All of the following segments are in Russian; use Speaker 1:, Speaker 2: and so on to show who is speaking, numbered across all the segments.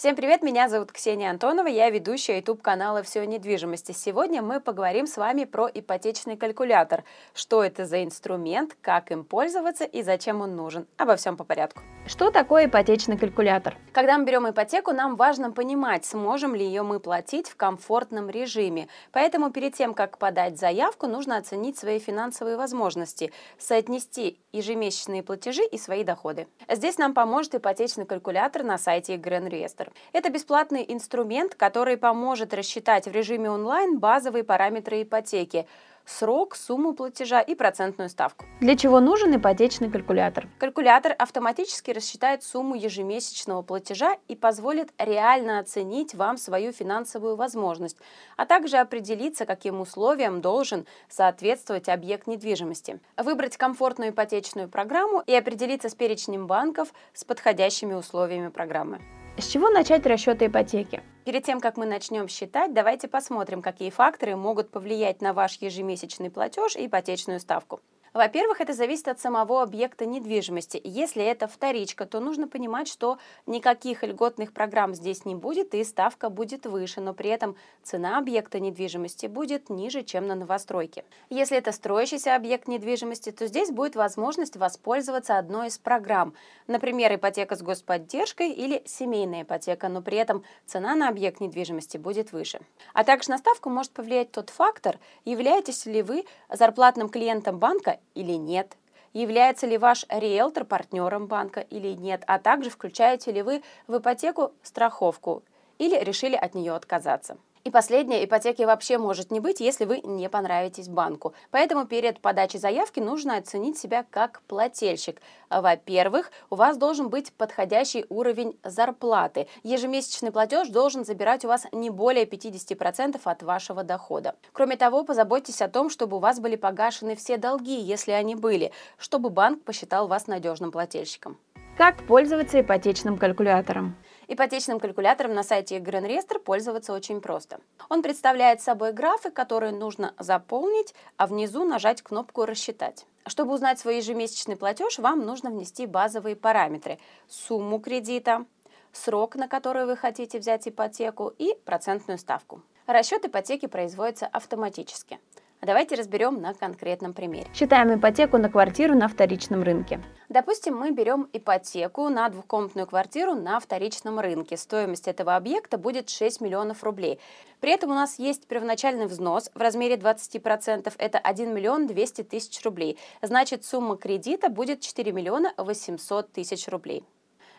Speaker 1: Всем привет, меня зовут Ксения Антонова, я ведущая YouTube канала «Все о недвижимости». Сегодня мы поговорим с вами про ипотечный калькулятор. Что это за инструмент, как им пользоваться и зачем он нужен. Обо всем по порядку.
Speaker 2: Что такое ипотечный калькулятор?
Speaker 1: Когда мы берем ипотеку, нам важно понимать, сможем ли ее мы платить в комфортном режиме. Поэтому перед тем, как подать заявку, нужно оценить свои финансовые возможности, соотнести ежемесячные платежи и свои доходы. Здесь нам поможет ипотечный калькулятор на сайте Гренреестр. Это бесплатный инструмент, который поможет рассчитать в режиме онлайн базовые параметры ипотеки срок, сумму платежа и процентную ставку.
Speaker 2: Для чего нужен ипотечный калькулятор?
Speaker 1: Калькулятор автоматически рассчитает сумму ежемесячного платежа и позволит реально оценить вам свою финансовую возможность, а также определиться, каким условиям должен соответствовать объект недвижимости. Выбрать комфортную ипотечную программу и определиться с перечнем банков с подходящими условиями программы.
Speaker 2: С чего начать расчеты ипотеки?
Speaker 1: Перед тем, как мы начнем считать, давайте посмотрим, какие факторы могут повлиять на ваш ежемесячный платеж и ипотечную ставку. Во-первых, это зависит от самого объекта недвижимости. Если это вторичка, то нужно понимать, что никаких льготных программ здесь не будет и ставка будет выше, но при этом цена объекта недвижимости будет ниже, чем на новостройке. Если это строящийся объект недвижимости, то здесь будет возможность воспользоваться одной из программ, например, ипотека с господдержкой или семейная ипотека, но при этом цена на объект недвижимости будет выше. А также на ставку может повлиять тот фактор, являетесь ли вы зарплатным клиентом банка или нет, является ли ваш риэлтор партнером банка или нет, а также включаете ли вы в ипотеку страховку или решили от нее отказаться. И последнее, ипотеки вообще может не быть, если вы не понравитесь банку. Поэтому перед подачей заявки нужно оценить себя как плательщик. Во-первых, у вас должен быть подходящий уровень зарплаты. Ежемесячный платеж должен забирать у вас не более 50% от вашего дохода. Кроме того, позаботьтесь о том, чтобы у вас были погашены все долги, если они были, чтобы банк посчитал вас надежным плательщиком.
Speaker 2: Как пользоваться ипотечным калькулятором?
Speaker 1: Ипотечным калькулятором на сайте Гренреестр пользоваться очень просто. Он представляет собой графы, которые нужно заполнить, а внизу нажать кнопку «Рассчитать». Чтобы узнать свой ежемесячный платеж, вам нужно внести базовые параметры – сумму кредита, срок, на который вы хотите взять ипотеку и процентную ставку. Расчет ипотеки производится автоматически. Давайте разберем на конкретном примере.
Speaker 2: Считаем ипотеку на квартиру на вторичном рынке.
Speaker 1: Допустим, мы берем ипотеку на двухкомнатную квартиру на вторичном рынке. Стоимость этого объекта будет 6 миллионов рублей. При этом у нас есть первоначальный взнос в размере 20%, это 1 миллион 200 тысяч рублей. Значит, сумма кредита будет 4 миллиона 800 тысяч рублей.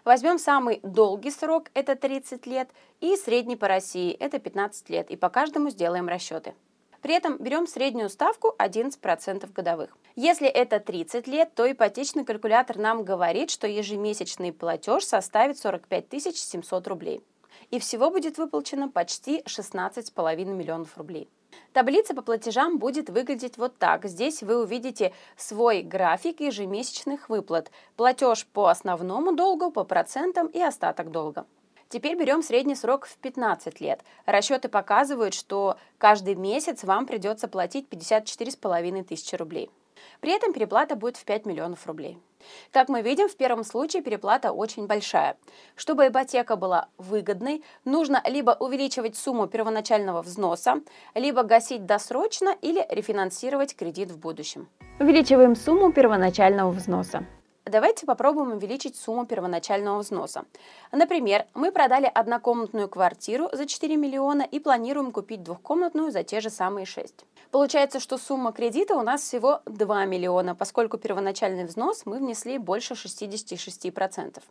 Speaker 1: Возьмем самый долгий срок, это 30 лет, и средний по России, это 15 лет, и по каждому сделаем расчеты. При этом берем среднюю ставку 11% годовых. Если это 30 лет, то ипотечный калькулятор нам говорит, что ежемесячный платеж составит 45 700 рублей. И всего будет выплачено почти 16,5 миллионов рублей. Таблица по платежам будет выглядеть вот так. Здесь вы увидите свой график ежемесячных выплат. Платеж по основному долгу, по процентам и остаток долга. Теперь берем средний срок в 15 лет. Расчеты показывают, что каждый месяц вам придется платить 54,5 тысячи рублей. При этом переплата будет в 5 миллионов рублей. Как мы видим, в первом случае переплата очень большая. Чтобы ипотека была выгодной, нужно либо увеличивать сумму первоначального взноса, либо гасить досрочно или рефинансировать кредит в будущем.
Speaker 2: Увеличиваем сумму первоначального взноса.
Speaker 1: Давайте попробуем увеличить сумму первоначального взноса. Например, мы продали однокомнатную квартиру за 4 миллиона и планируем купить двухкомнатную за те же самые 6. Получается, что сумма кредита у нас всего 2 миллиона, поскольку первоначальный взнос мы внесли больше 66%.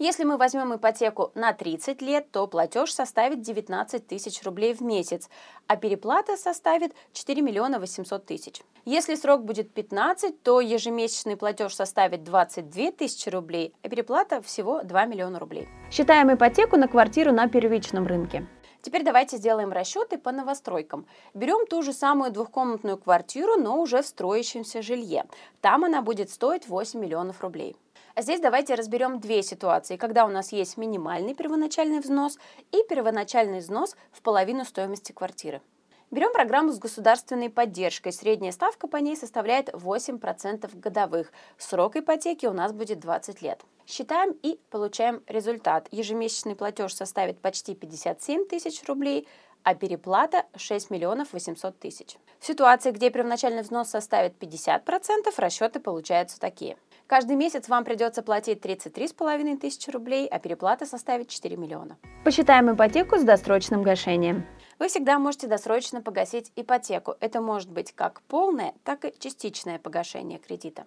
Speaker 1: Если мы возьмем ипотеку на 30 лет, то платеж составит 19 тысяч рублей в месяц, а переплата составит 4 миллиона 800 тысяч. Если срок будет 15, то ежемесячный платеж составит 22 тысячи рублей, а переплата всего 2 миллиона рублей.
Speaker 2: Считаем ипотеку на квартиру на первичном рынке.
Speaker 1: Теперь давайте сделаем расчеты по новостройкам. Берем ту же самую двухкомнатную квартиру, но уже в строящемся жилье. Там она будет стоить 8 миллионов рублей. А здесь давайте разберем две ситуации, когда у нас есть минимальный первоначальный взнос и первоначальный взнос в половину стоимости квартиры. Берем программу с государственной поддержкой. Средняя ставка по ней составляет 8% годовых. Срок ипотеки у нас будет 20 лет. Считаем и получаем результат. Ежемесячный платеж составит почти 57 тысяч рублей, а переплата 6 миллионов 800 тысяч. В ситуации, где первоначальный взнос составит 50%, расчеты получаются такие. Каждый месяц вам придется платить 33,5 тысячи рублей, а переплата составит 4 миллиона.
Speaker 2: Посчитаем ипотеку с досрочным гашением.
Speaker 1: Вы всегда можете досрочно погасить ипотеку. Это может быть как полное, так и частичное погашение кредита.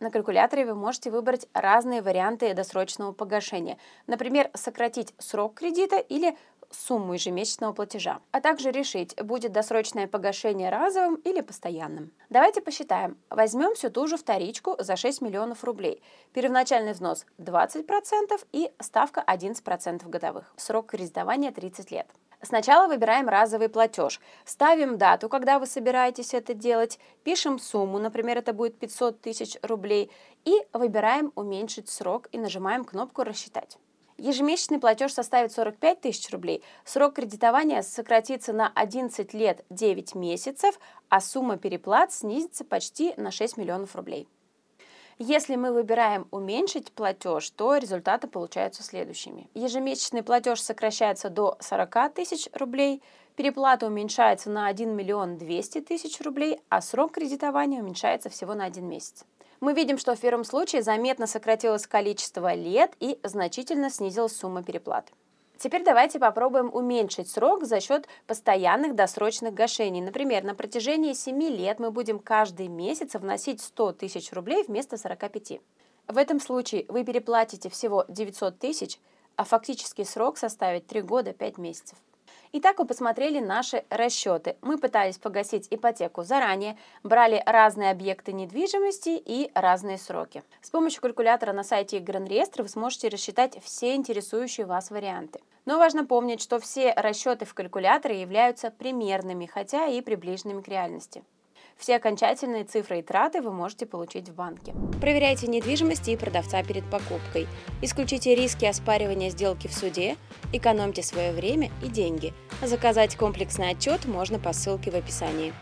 Speaker 1: На калькуляторе вы можете выбрать разные варианты досрочного погашения. Например, сократить срок кредита или сумму ежемесячного платежа, а также решить, будет досрочное погашение разовым или постоянным. Давайте посчитаем. Возьмем всю ту же вторичку за 6 миллионов рублей. Первоначальный взнос 20% и ставка 11% годовых. Срок кредитования 30 лет. Сначала выбираем разовый платеж, ставим дату, когда вы собираетесь это делать, пишем сумму, например, это будет 500 тысяч рублей, и выбираем уменьшить срок и нажимаем кнопку «Рассчитать». Ежемесячный платеж составит 45 тысяч рублей, срок кредитования сократится на 11 лет 9 месяцев, а сумма переплат снизится почти на 6 миллионов рублей. Если мы выбираем уменьшить платеж, то результаты получаются следующими. Ежемесячный платеж сокращается до 40 тысяч рублей, переплата уменьшается на 1 миллион 200 тысяч рублей, а срок кредитования уменьшается всего на один месяц. Мы видим, что в первом случае заметно сократилось количество лет и значительно снизилась сумма переплаты. Теперь давайте попробуем уменьшить срок за счет постоянных досрочных гашений. Например, на протяжении 7 лет мы будем каждый месяц вносить 100 тысяч рублей вместо 45. В этом случае вы переплатите всего 900 тысяч, а фактический срок составит 3 года 5 месяцев. Итак, вы посмотрели наши расчеты. Мы пытались погасить ипотеку заранее, брали разные объекты недвижимости и разные сроки. С помощью калькулятора на сайте Гранреестра вы сможете рассчитать все интересующие вас варианты. Но важно помнить, что все расчеты в калькуляторе являются примерными, хотя и приближенными к реальности. Все окончательные цифры и траты вы можете получить в банке. Проверяйте недвижимость и продавца перед покупкой. Исключите риски оспаривания сделки в суде, экономьте свое время и деньги. Заказать комплексный отчет можно по ссылке в описании.